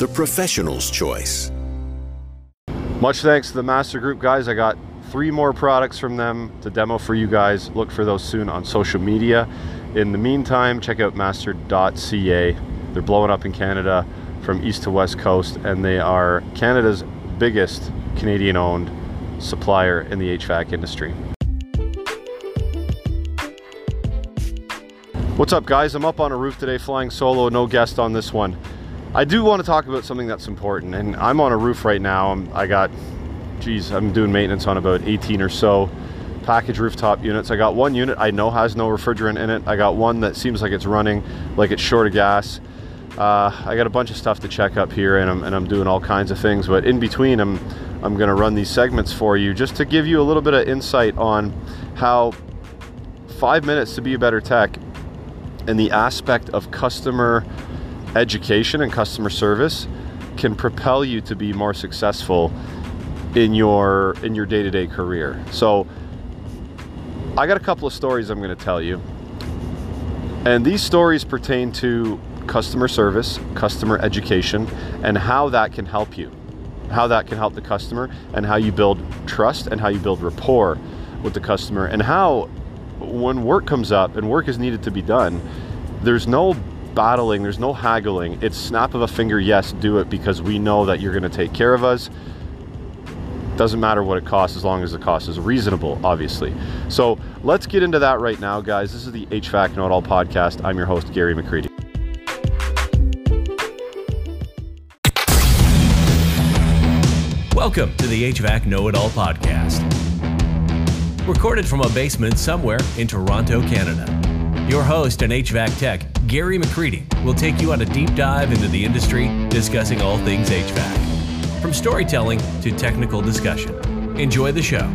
the professional's choice. Much thanks to the Master Group guys. I got three more products from them to demo for you guys. Look for those soon on social media. In the meantime, check out master.ca. They're blowing up in Canada from east to west coast, and they are Canada's biggest Canadian owned supplier in the HVAC industry. What's up, guys? I'm up on a roof today flying solo, no guest on this one. I do want to talk about something that's important, and I'm on a roof right now. I'm, I got, geez, I'm doing maintenance on about 18 or so package rooftop units. I got one unit I know has no refrigerant in it. I got one that seems like it's running like it's short of gas. Uh, I got a bunch of stuff to check up here, and I'm, and I'm doing all kinds of things. But in between, I'm I'm going to run these segments for you just to give you a little bit of insight on how five minutes to be a better tech and the aspect of customer education and customer service can propel you to be more successful in your in your day-to-day career. So I got a couple of stories I'm going to tell you. And these stories pertain to customer service, customer education, and how that can help you how that can help the customer and how you build trust and how you build rapport with the customer and how when work comes up and work is needed to be done there's no battling there's no haggling. It's snap of a finger yes do it because we know that you're going to take care of us. Doesn't matter what it costs as long as the cost is reasonable obviously. So let's get into that right now guys. This is the hvac know it all podcast. I'm your host gary mccreadie. Welcome to the HVAC Know It All podcast. Recorded from a basement somewhere in Toronto, Canada. Your host and HVAC tech, Gary McCreadie, will take you on a deep dive into the industry, discussing all things HVAC. From storytelling to technical discussion. Enjoy the show.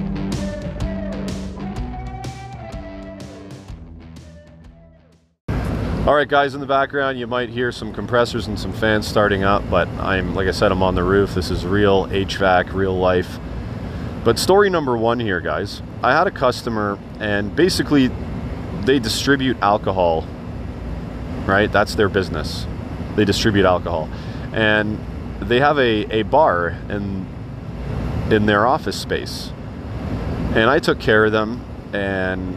All right, guys, in the background, you might hear some compressors and some fans starting up, but I'm, like I said, I'm on the roof. This is real HVAC, real life. But story number one here, guys. I had a customer, and basically, they distribute alcohol, right? That's their business. They distribute alcohol. And they have a, a bar in, in their office space. And I took care of them, and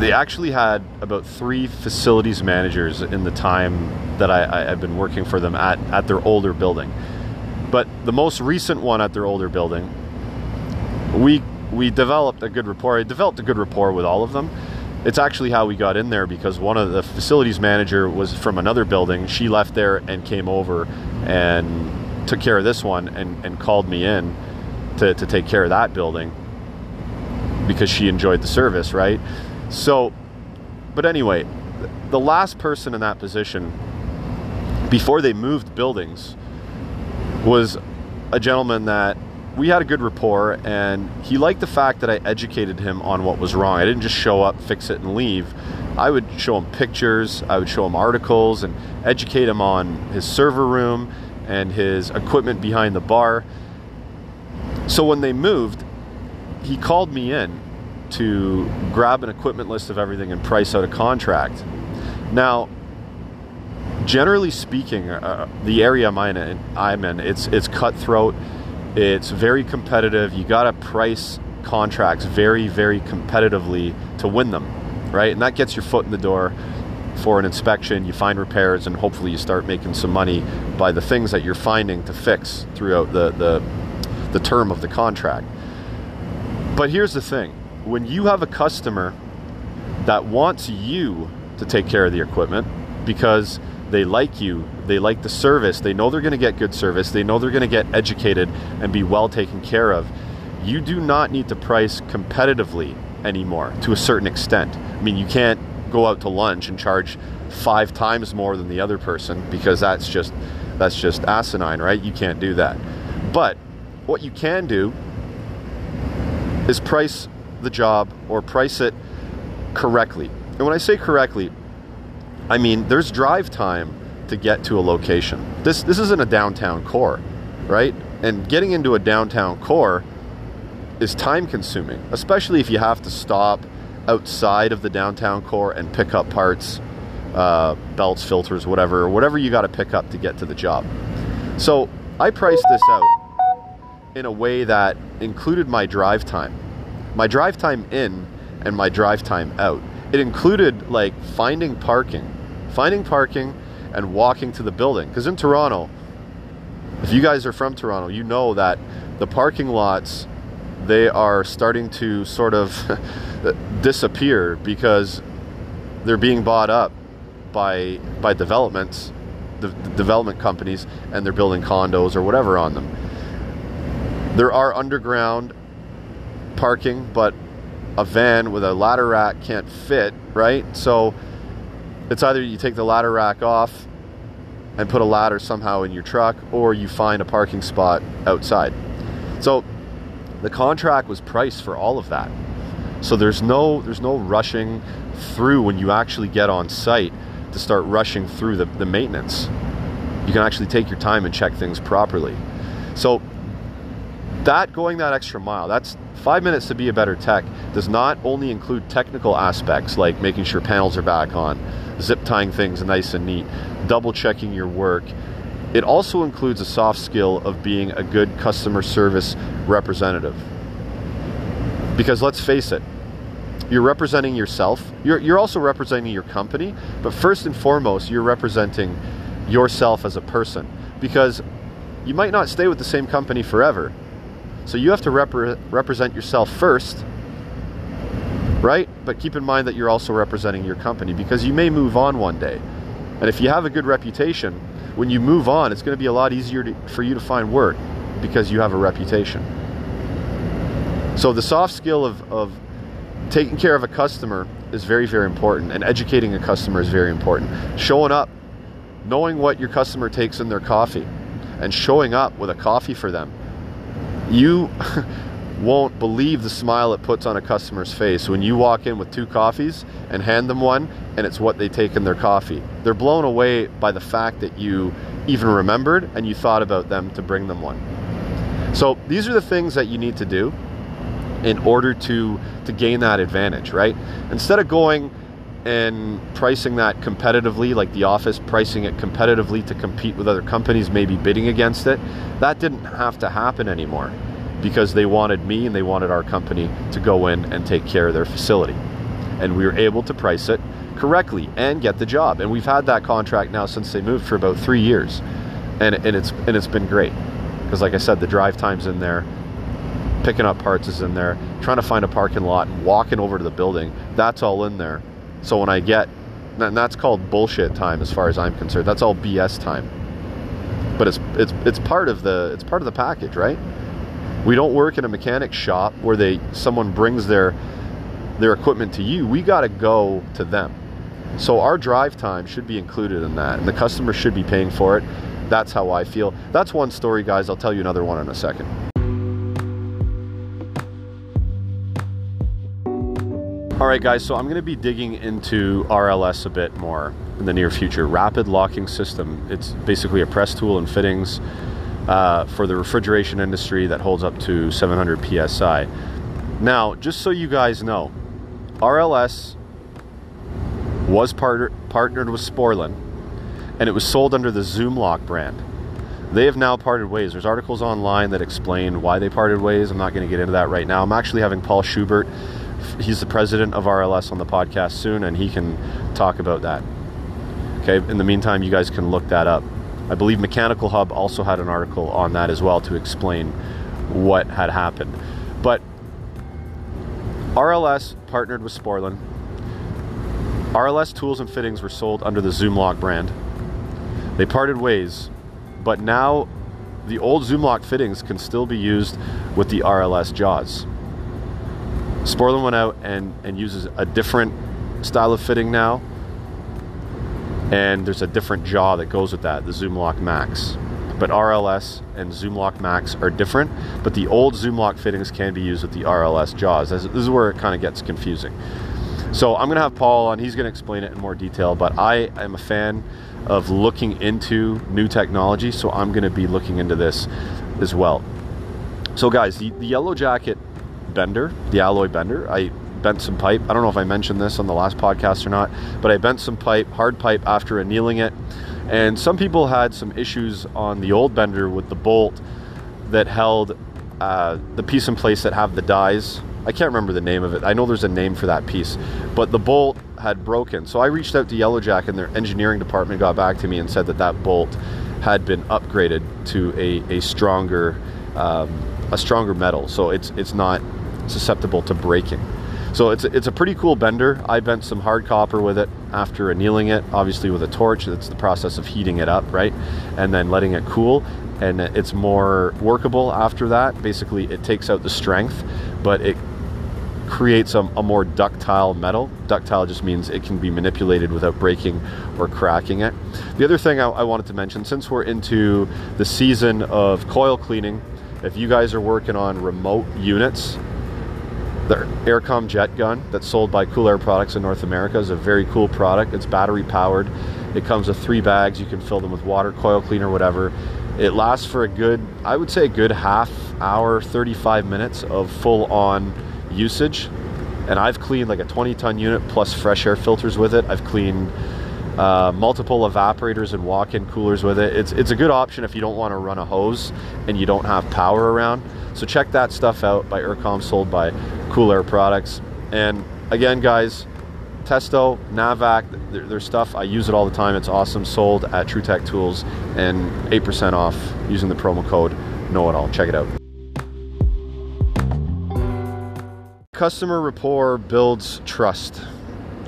they actually had about three facilities managers in the time that I, I, have been working for them at, at their older building. But the most recent one at their older building, we we developed a good rapport. I developed a good rapport with all of them. It's actually how we got in there because one of the facilities manager was from another building. She left there and came over and took care of this one and, and called me in to, to take care of that building because she enjoyed the service, right? So, but anyway, the last person in that position before they moved buildings was a gentleman that we had a good rapport and he liked the fact that I educated him on what was wrong. I didn't just show up, fix it, and leave. I would show him pictures, I would show him articles, and educate him on his server room and his equipment behind the bar. So when they moved, he called me in to grab an equipment list of everything and price out a contract. Now, generally speaking, uh, the area I'm in, I'm in, it's it's cutthroat. It's very competitive. You got to price contracts very, very competitively to win them, right? And that gets your foot in the door for an inspection. You find repairs, and hopefully, you start making some money by the things that you're finding to fix throughout the the, the term of the contract. But here's the thing when you have a customer that wants you to take care of the equipment because they like you, they like the service, they know they're going to get good service, they know they're going to get educated and be well taken care of, you do not need to price competitively anymore to a certain extent. I mean, you can't go out to lunch and charge five times more than the other person because that's just That's just asinine, right? You can't do that. But what you can do is price the job or price it correctly. And when I say correctly, I mean there's drive time to get to a location. This this isn't a downtown core, right? And getting into a downtown core is time consuming, especially if you have to stop outside of the downtown core and pick up parts, uh, belts, filters, whatever, whatever you got to pick up to get to the job. So I priced this out in a way that included my drive time, my drive time in and my drive time out. It included like finding parking, finding parking and walking to the building. Because in Toronto, if you guys are from Toronto, you know that the parking lots they are starting to sort of disappear because they're being bought up by by developments, the, development companies, and they're building condos or whatever on them. There are underground parking, but a van with a ladder rack can't fit, right? So it's either you take the ladder rack off and put a ladder somehow in your truck, or you find a parking spot outside. So the contract was priced for all of that. So there's no there's no rushing through when you actually get on site to start rushing through the, the maintenance. You can actually take your time and check things properly. So that going that extra mile, that's five minutes to be a better tech, does not only include technical aspects like making sure panels are back on, zip tying things nice and neat, double checking your work. It also includes a soft skill of being a good customer service representative. Because let's face it, you're representing yourself. You're, you're also representing your company, but first and foremost, you're representing yourself as a person. Because you might not stay with the same company forever. So you have to repre- represent yourself first, right? But keep in mind that you're also representing your company because you may move on one day. And if you have a good reputation, when you move on, it's going to be a lot easier to, for you to find work because you have a reputation. So the soft skill of, of taking care of a customer is very, very important, and educating a customer is very important. Showing up, knowing what your customer takes in their coffee, and showing up with a coffee for them. You won't believe the smile it puts on a customer's face when you walk in with two coffees and hand them one, and it's what they take in their coffee. They're blown away by the fact that you even remembered and you thought about them to bring them one. So these are the things that you need to do in order to to gain that advantage, right? Instead of going and pricing that competitively, like the office pricing it competitively to compete with other companies, maybe bidding against it, that didn't have to happen anymore because they wanted me and they wanted our company to go in and take care of their facility. And we were able to price it correctly and get the job. And we've had that contract now since they moved for about three years. And, and it's and it's been great. Because like I said, the drive time's in there, picking up parts is in there, trying to find a parking lot and walking over to the building, that's all in there. So when I get, and that's called bullshit time as far as I'm concerned. That's all BS time. But it's it's it's part of the it's part of the package, right? We don't work in a mechanic shop where they someone brings their their equipment to you. We got to go to them. So our drive time should be included in that, and the customer should be paying for it. That's how I feel. That's one story, guys. I'll tell you another one in a second. All right, guys, so I'm going to be digging into RLS a bit more in the near future. Rapid locking system. It's basically a press tool and fittings uh, for the refrigeration industry that holds up to 700 psi. Now, just so you guys know, RLS was part- partnered with Sporlan and it was sold under the Zoomlock brand. They have now parted ways. There's articles online that explain why they parted ways. I'm not going to get into that right now. I'm actually having Paul Schubert he's the president of RLS on the podcast soon, and he can talk about that. Okay, in the meantime, you guys can look that up. I believe Mechanical Hub also had an article on that as well to explain what had happened. But RLS partnered with Sporlan. RLS tools and fittings were sold under the Zoomlock brand. They parted ways, but now the old Zoomlock fittings can still be used with the RLS jaws. Sporlan went out and, and uses a different style of fitting now. and there's a different jaw that goes with that, the Zoom Lock Max. But RLS and Zoom Lock Max are different, but the old Zoom Lock fittings can be used with the RLS jaws. This is where it kind of gets confusing. So I'm going to have Paul on. He's going to explain it in more detail, but I am a fan of looking into new technology, so I'm going to be looking into this as well. So, guys, the, the Yellow Jacket bender, the alloy bender, I bent some pipe. I don't know if I mentioned this on the last podcast or not, but I bent some pipe, hard pipe, after annealing it. And some people had some issues on the old bender with the bolt that held uh, the piece in place that have the dies. I can't remember the name of it. I know there's a name for that piece, but the bolt had broken. So I reached out to Yellowjack, and their engineering department got back to me and said that that bolt had been upgraded to a, a stronger um, a stronger metal, so it's it's not susceptible to breaking. So it's it's a pretty cool bender. I bent some hard copper with it after annealing it, obviously with a torch. It's the process of heating it up, right, and then letting it cool, and it's more workable after that. Basically, it takes out the strength, but it creates a, a, more ductile metal. Ductile just means it can be manipulated without breaking or cracking it. The other thing I, I, wanted to mention, since we're into the season of coil cleaning, if you guys are working on remote units, the Aircom jet gun that's sold by Cool Air Products in North America is a very cool product. It's battery powered. It comes with three bags. You can fill them with water, coil cleaner, whatever. It lasts for a good, I would say, a good half hour, 35 minutes of full on usage. And I've cleaned like a 20 ton unit plus fresh air filters with it. I've cleaned uh, multiple evaporators and walk-in coolers with it. It's it's a good option if you don't want to run a hose and you don't have power around. So check that stuff out by Aircom, sold by Cool Air Products. And again, guys, Testo, Navac, their, their stuff. I use it all the time. It's awesome. Sold at TruTech Tools and 8% off using the promo code Know It All. Check it out. Customer rapport builds trust.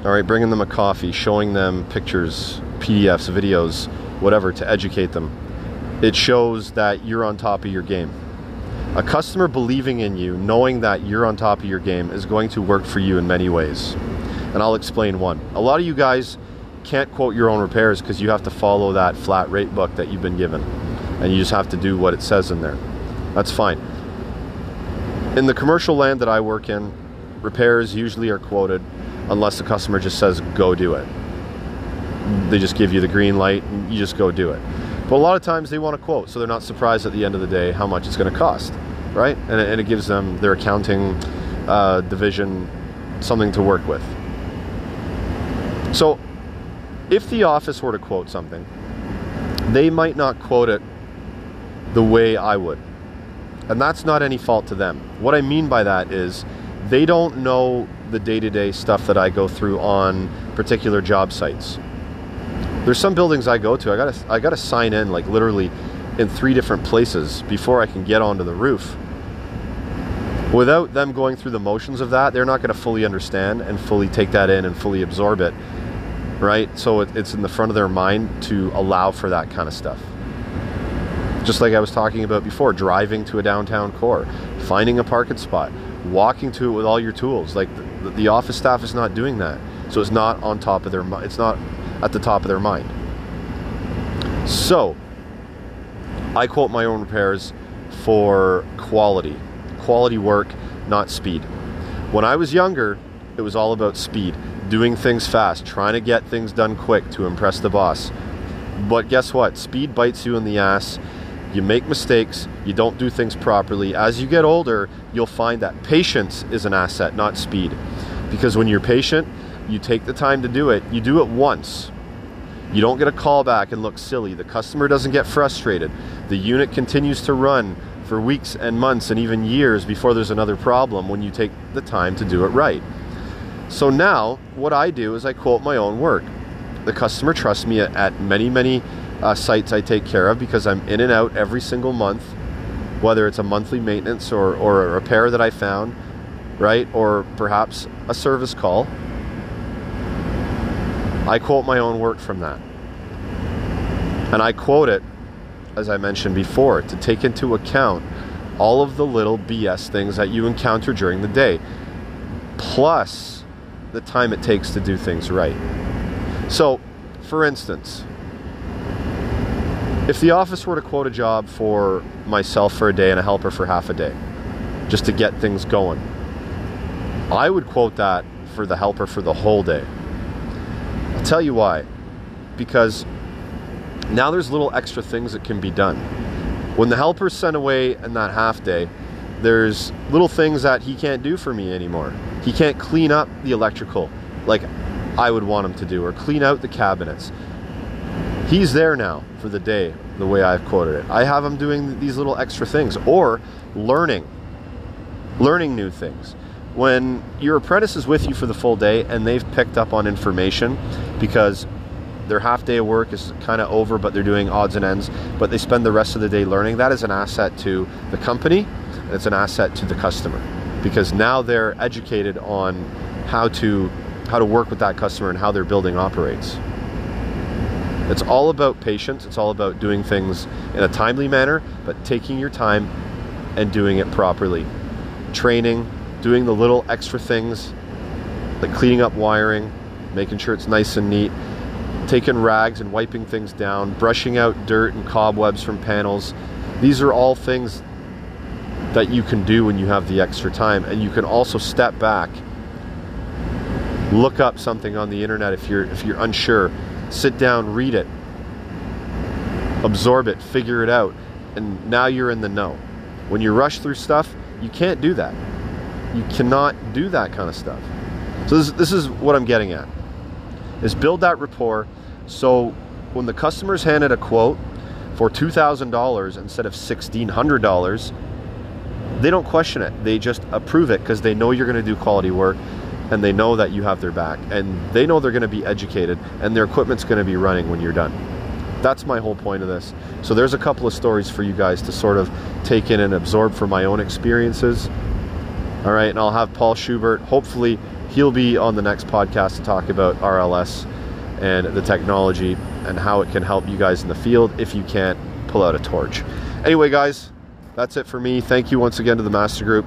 All right, bringing them a coffee, showing them pictures, PDFs, videos, whatever to educate them. It shows that you're on top of your game. A customer believing in you, knowing that you're on top of your game, is going to work for you in many ways. And I'll explain one. A lot of you guys can't quote your own repairs because you have to follow that flat rate book that you've been given. And you just have to do what it says in there. That's fine. In the commercial land that I work in, repairs usually are quoted unless the customer just says go do it. They just give you the green light and you just go do it. But a lot of times they want a quote, so they're not surprised at the end of the day how much it's going to cost, right? And it, and it, gives them their accounting uh, division something to work with. So if the office were to quote something, they might not quote it the way I would. And that's not any fault to them. What I mean by that is they don't know the day-to-day stuff that I go through on particular job sites. There's some buildings I go to, I gotta I gotta sign in like literally in three different places before I can get onto the roof. Without them going through the motions of that, they're not to fully understand and fully take that in and fully absorb it, right? So it, it's in the front of their mind to allow for that kind of stuff. Just like I was talking about before, driving to a downtown core, finding a parking spot, walking to it with all your tools. Like the, office staff is not doing that, so it's not on top of their. It's not at the top of their mind. So I quote my own repairs for quality, quality work, not speed. When I was younger, it was all about speed, doing things fast, trying to get things done quick to impress the boss. But guess what? Speed bites you in the ass you make mistakes, you don't do things properly. As you get older, you'll find that patience is an asset, not speed. Because when you're patient, you take the time to do it, you do it once. You don't get a call back and look silly. The customer doesn't get frustrated. The unit continues to run for weeks and months and even years before there's another problem when you take the time to do it right. So now, what I do is I quote my own work. The customer trusts me at, many, many uh, sites I take care of because I'm in and out every single month, whether it's a monthly maintenance or, or a repair that I found, right? Or perhaps a service call. I quote my own work from that. And I quote it, as I mentioned before, to take into account all of the little BS things that you encounter during the day, plus the time it takes to do things right. So, for instance, if the office were to quote a job for myself for a day and a helper for half a day, just to get things going, I would quote that for the helper for the whole day. I'll tell you why. Because now there's little extra things that can be done. When the helper's sent away in that half day, there's little things that he can't do for me anymore. He can't clean up the electrical like I would want him to do or clean out the cabinets. He's there now for the day, the way I've quoted it. I have him doing these little extra things or learning, learning new things. When your apprentice is with you for the full day and they've picked up on information because their half day of work is kind of over, but they're doing odds and ends, but they spend the rest of the day learning, that is an asset to the company and it's an asset to the customer because now they're educated on how to how to work with that customer and how their building operates. It's all about patience, it's all about doing things in a timely manner, but taking your time and doing it properly. Training, doing the little extra things like cleaning up wiring, making sure it's nice and neat, taking rags and wiping things down, brushing out dirt and cobwebs from panels. These are all things that you can do when you have the extra time. And you can also step back look up something on the internet if you're if you're unsure sit down read it absorb it figure it out and now you're in the know. When you rush through stuff you can't do that you cannot do that kind of stuff so this, this is what i'm getting at is build that rapport so when the customer's handed a quote for $2000 instead of $1600 they don't question it they just approve it because they know you're going to do quality work and they know that you have their back and they know they're going to be educated and their equipment's going to be running when you're done. That's my whole point of this. So there's a couple of stories for you guys to sort of take in and absorb from my own experiences. All right, and I'll have Paul Schubert. Hopefully, he'll be on the next podcast to talk about RLS and the technology and how it can help you guys in the field if you can't pull out a torch. Anyway, guys, that's it for me. Thank you once again to the Master Group.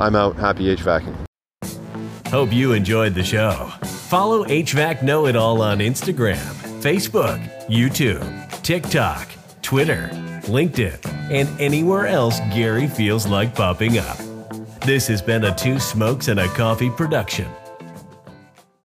I'm out. Happy HVACing. Hope you enjoyed the show. Follow HVAC Know It All on Instagram, Facebook, YouTube, TikTok, Twitter, LinkedIn, and anywhere else Gary feels like popping up. This has been a Two Smokes and a Coffee production.